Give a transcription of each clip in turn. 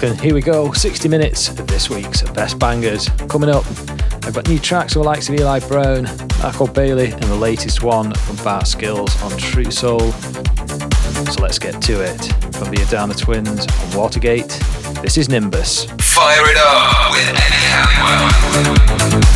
Welcome. Here we go. 60 minutes of this week's best bangers. Coming up, I've got new tracks from the likes of Eli Brown, Michael Bailey, and the latest one from Bart Skills on True Soul. So let's get to it. From the Adana Twins on Watergate, this is Nimbus. Fire It Up with Eddie Halliwell.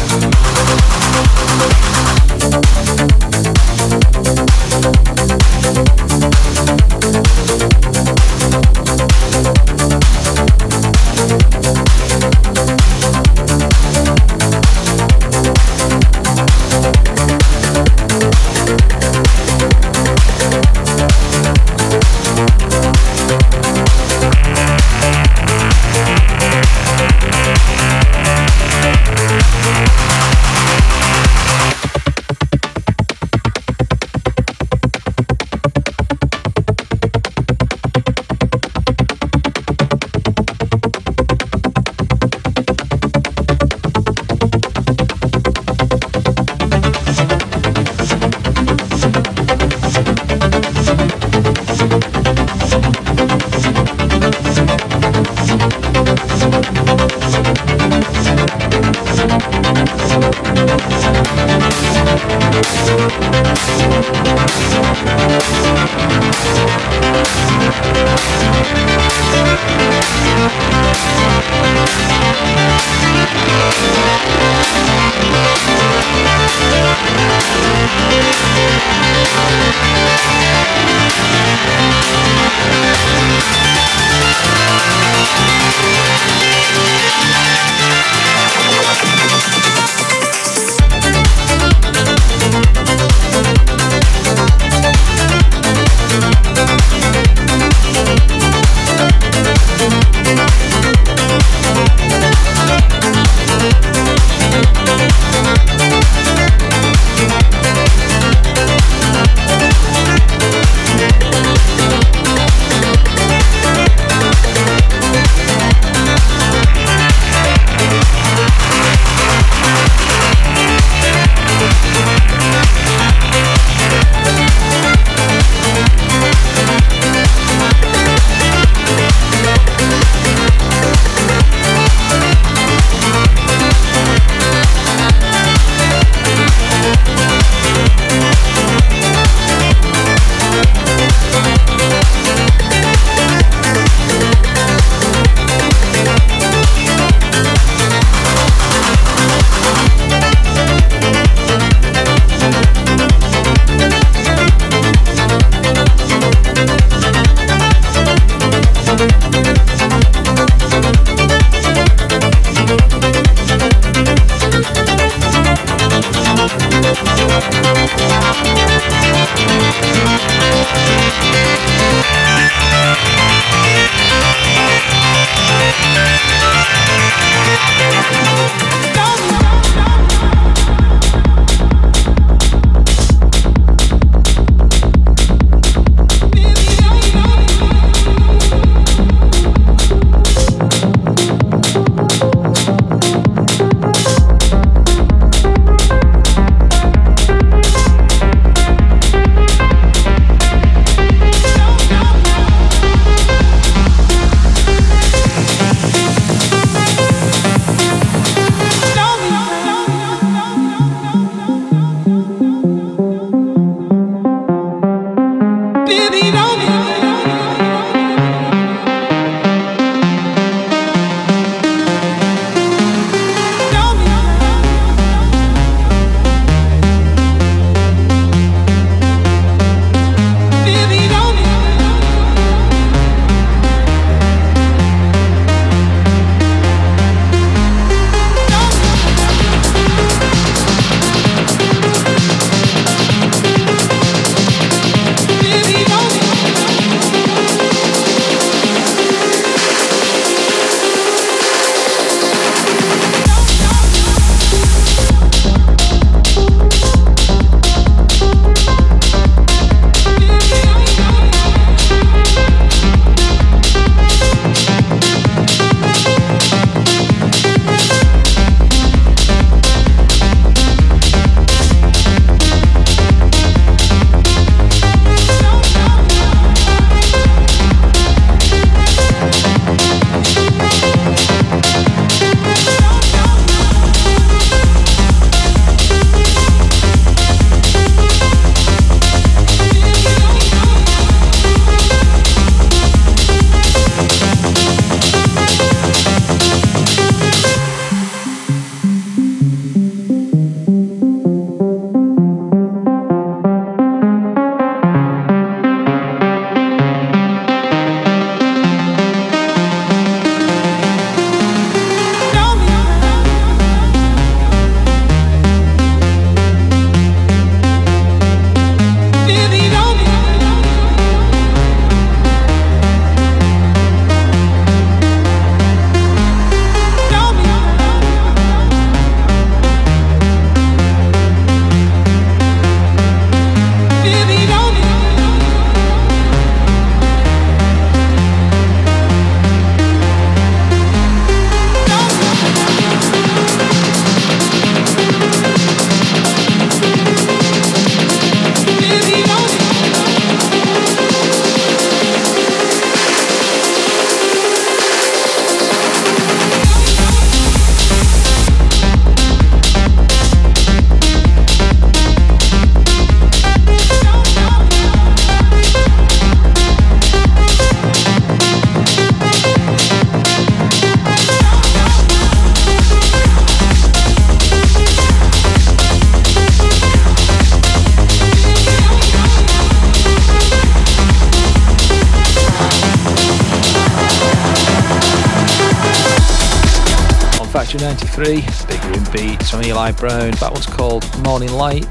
1993. Big Room Beats from Eli Brown. That one's called Morning Light.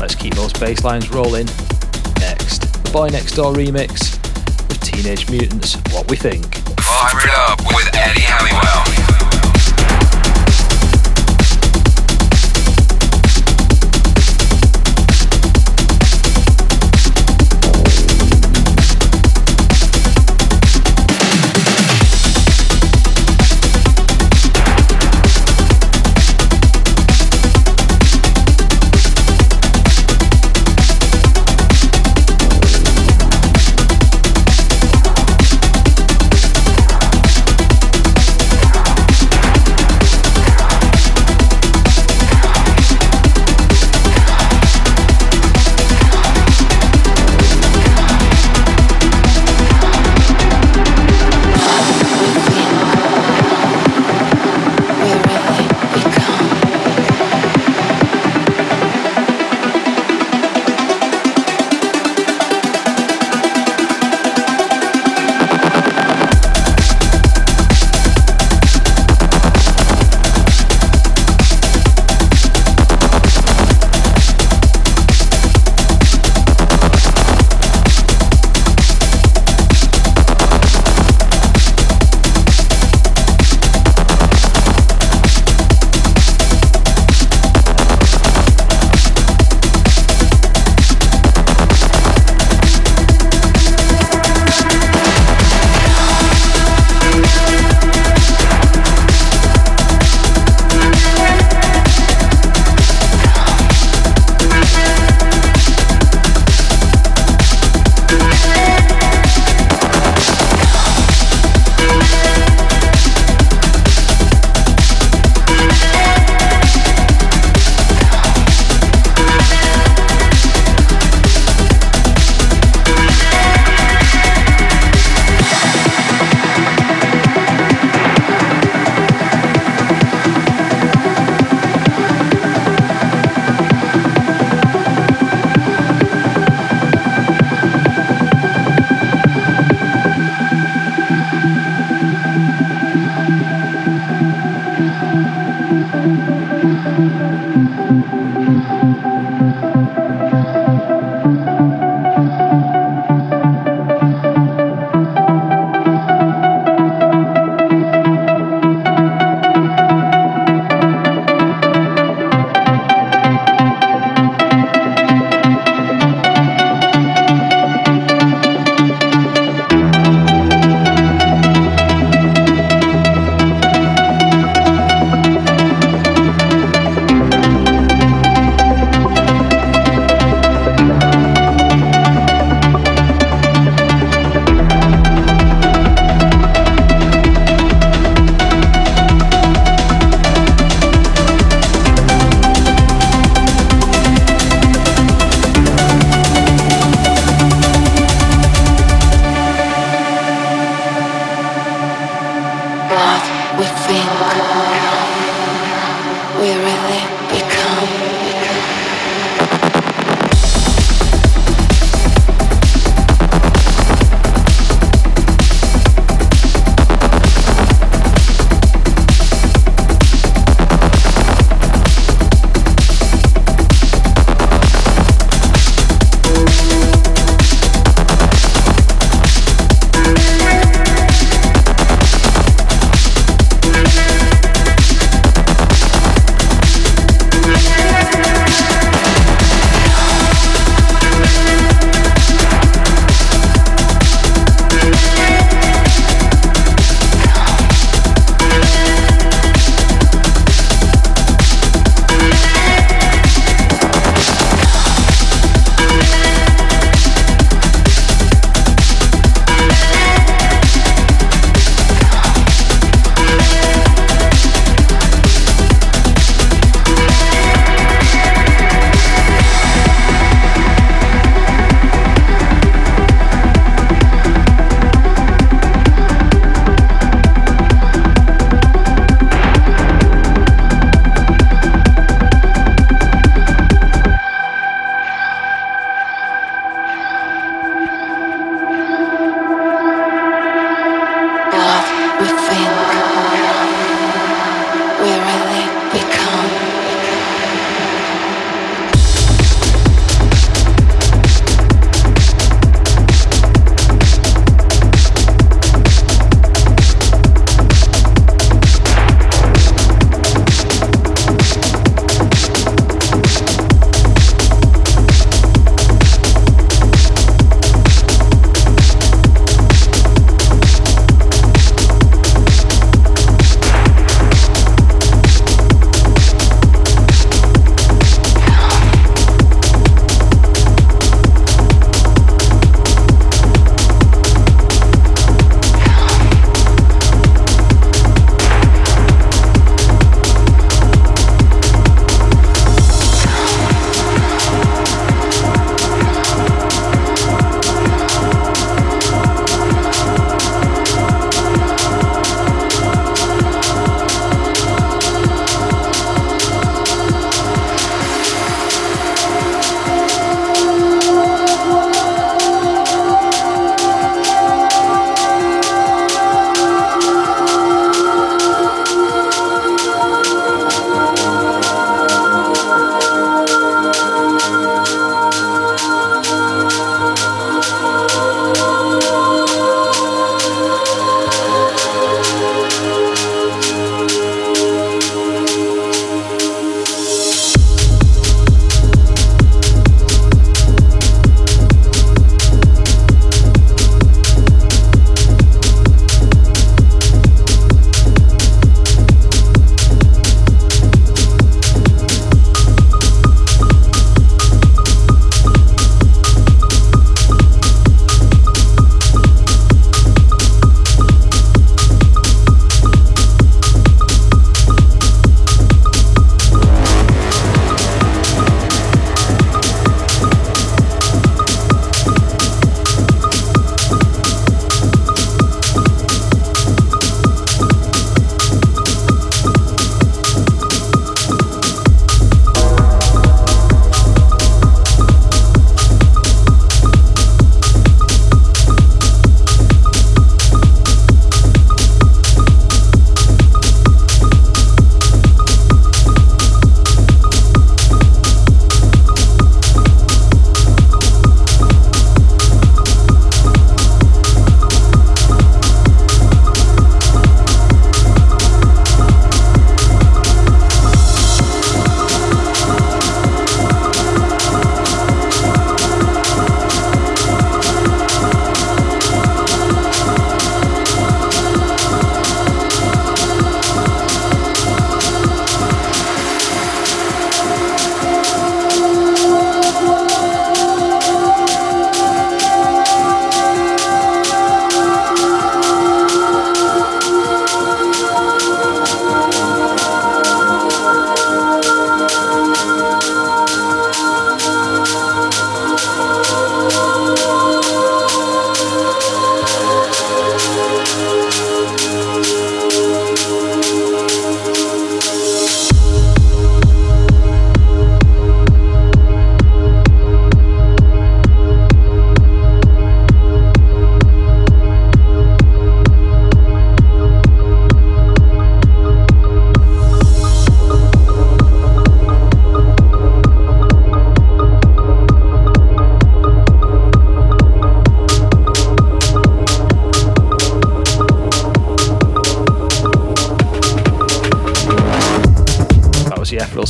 Let's keep those bass lines rolling. Next, the Boy Next Door remix with Teenage Mutants. What we think. Fire it up with Eddie Halliwell.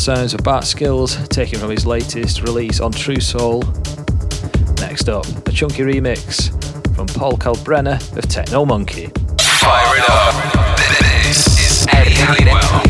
Sounds of Bart Skills, taken from his latest release on True Soul. Next up, a chunky remix from Paul Kalkbrenner of Techno Monkey. Fire it up. This is Eddie Halliwell.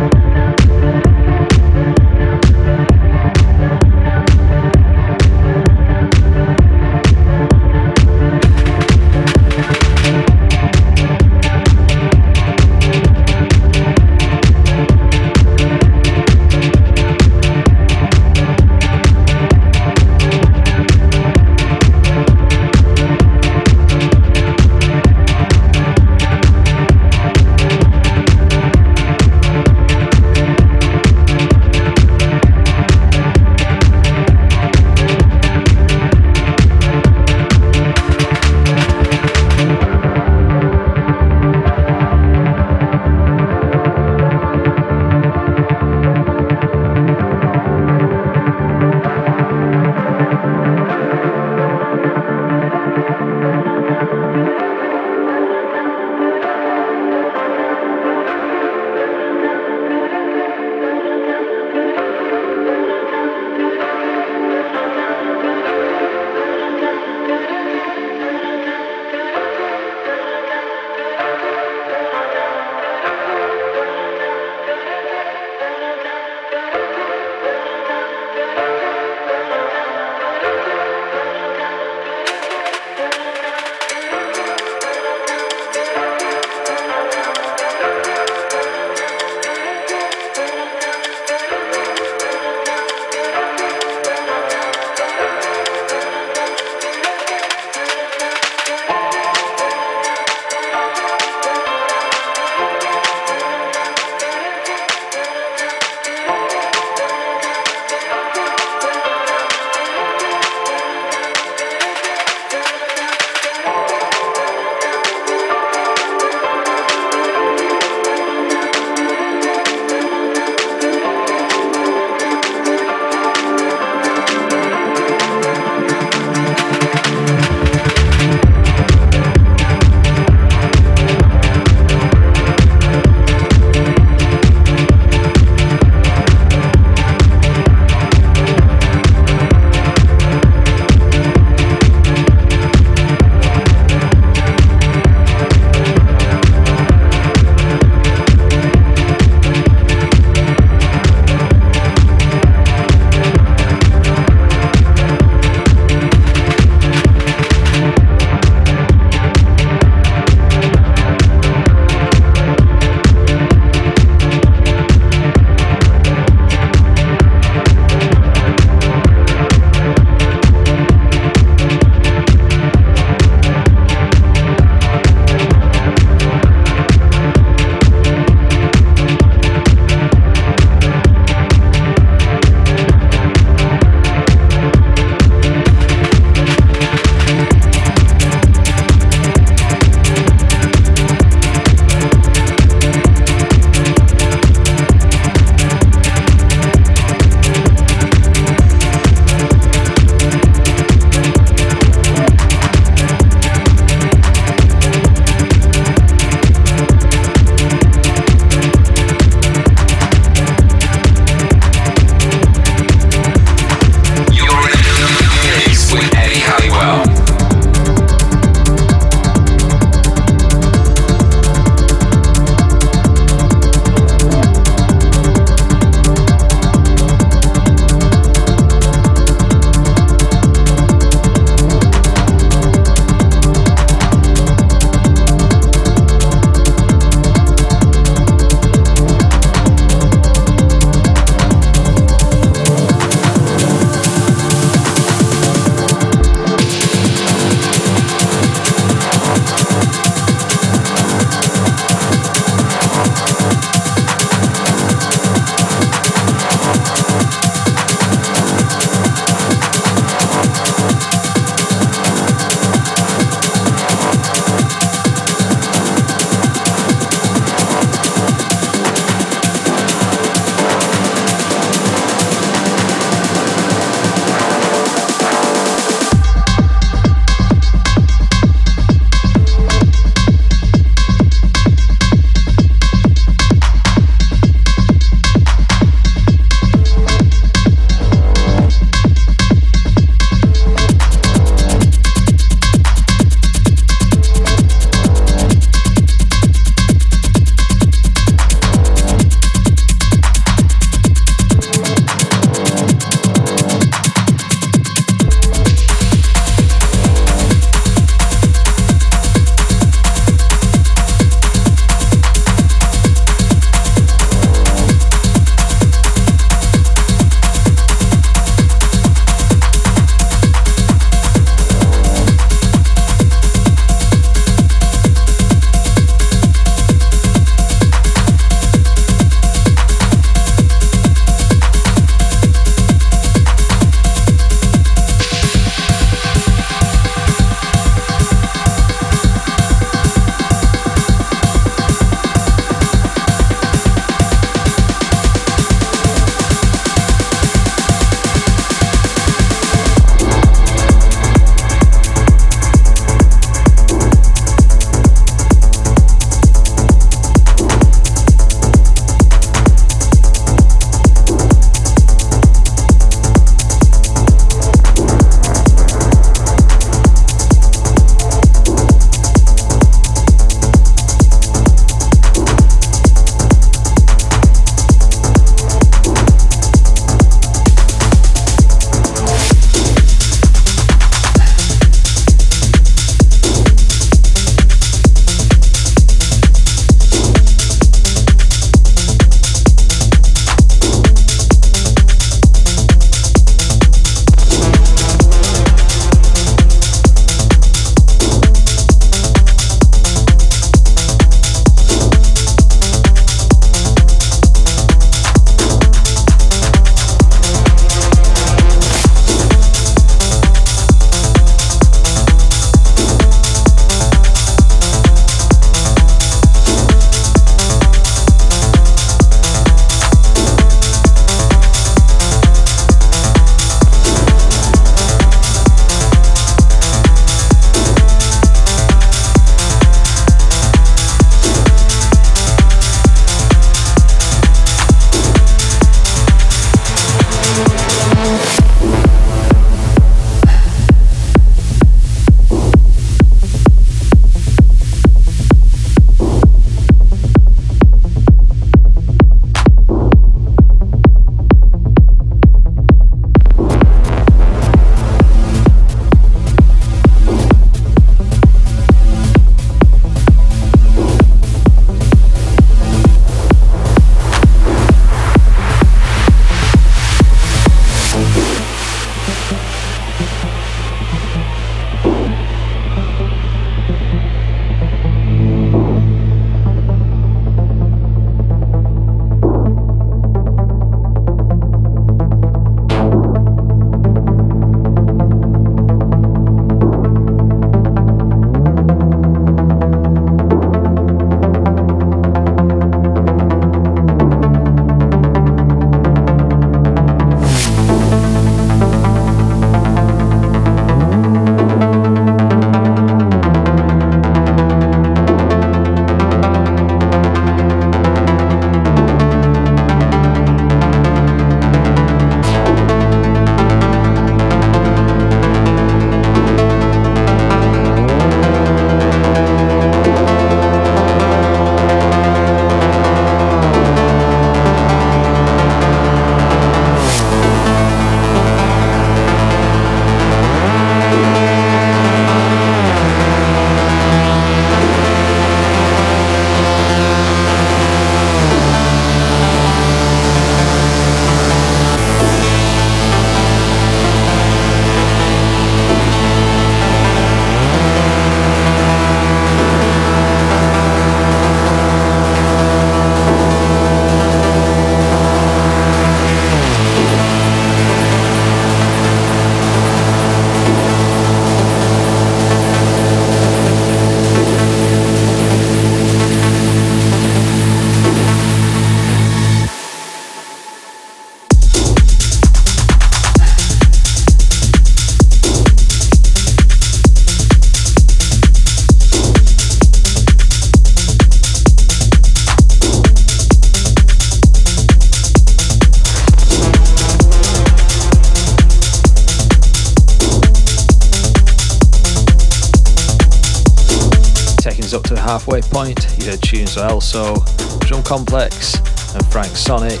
Sonic.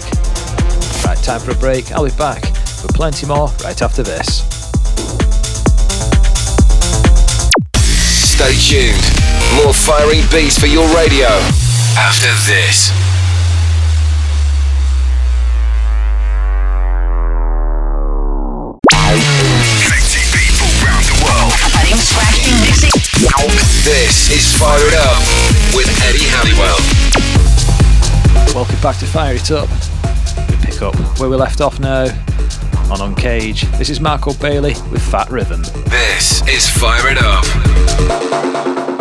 Right, time for a break. I'll be back with plenty more right after this. Stay tuned. More firing beats for your radio after this. Connecting people around the world. This is Fire It Up with Eddie Halliwell. Welcome back to Fire It Up. We pick up where we left off now on Uncage. This is Marco Bailey with Fat Rhythm. This is Fire It Up.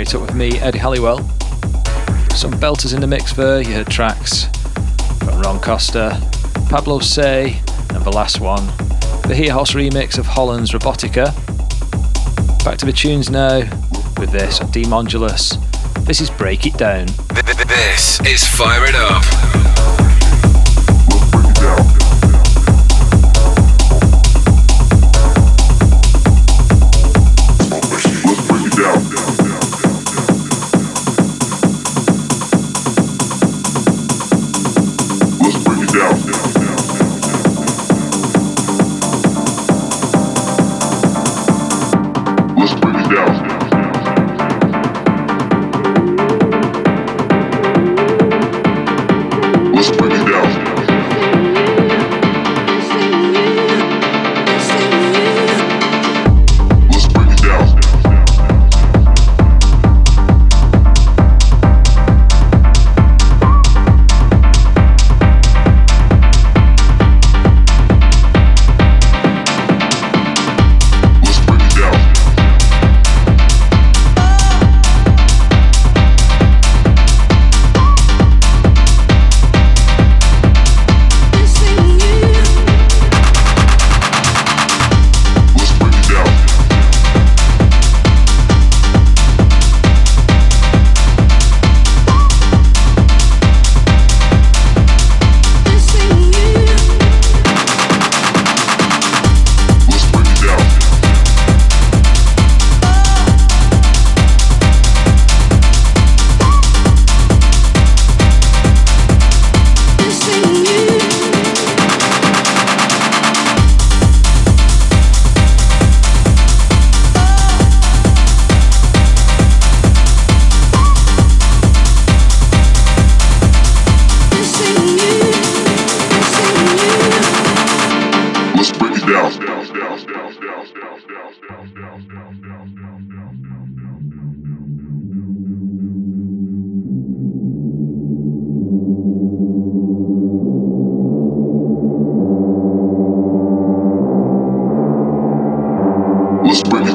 Up with me, Eddie Halliwell. Some belters in the mix there, you heard tracks from Ron Costa, Pablo Say, and the last one, the Here Hoss remix of Holland's Robotica. Back to the tunes now with this on D Modulus. This is Break It Down. This is Fire It Up.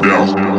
down.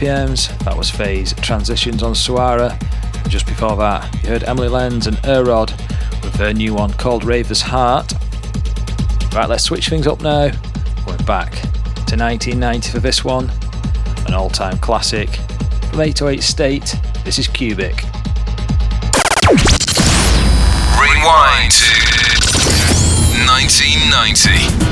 BPMs, that was Phase Transitions on Suara. And just before that, you heard Emily Lenz and Erod with their new one called Raver's Heart. Right, let's switch things up now. Going back to 1990 for this one, an all time classic. From 808 State, this is Cubik. Rewind to 1990.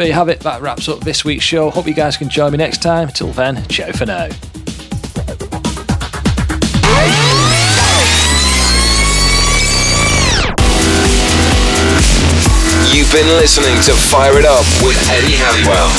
There you have it. That wraps up this week's show. Hope you guys can join me next time. Till then, ciao for now. You've been listening to Fire It Up with Eddie Halliwell.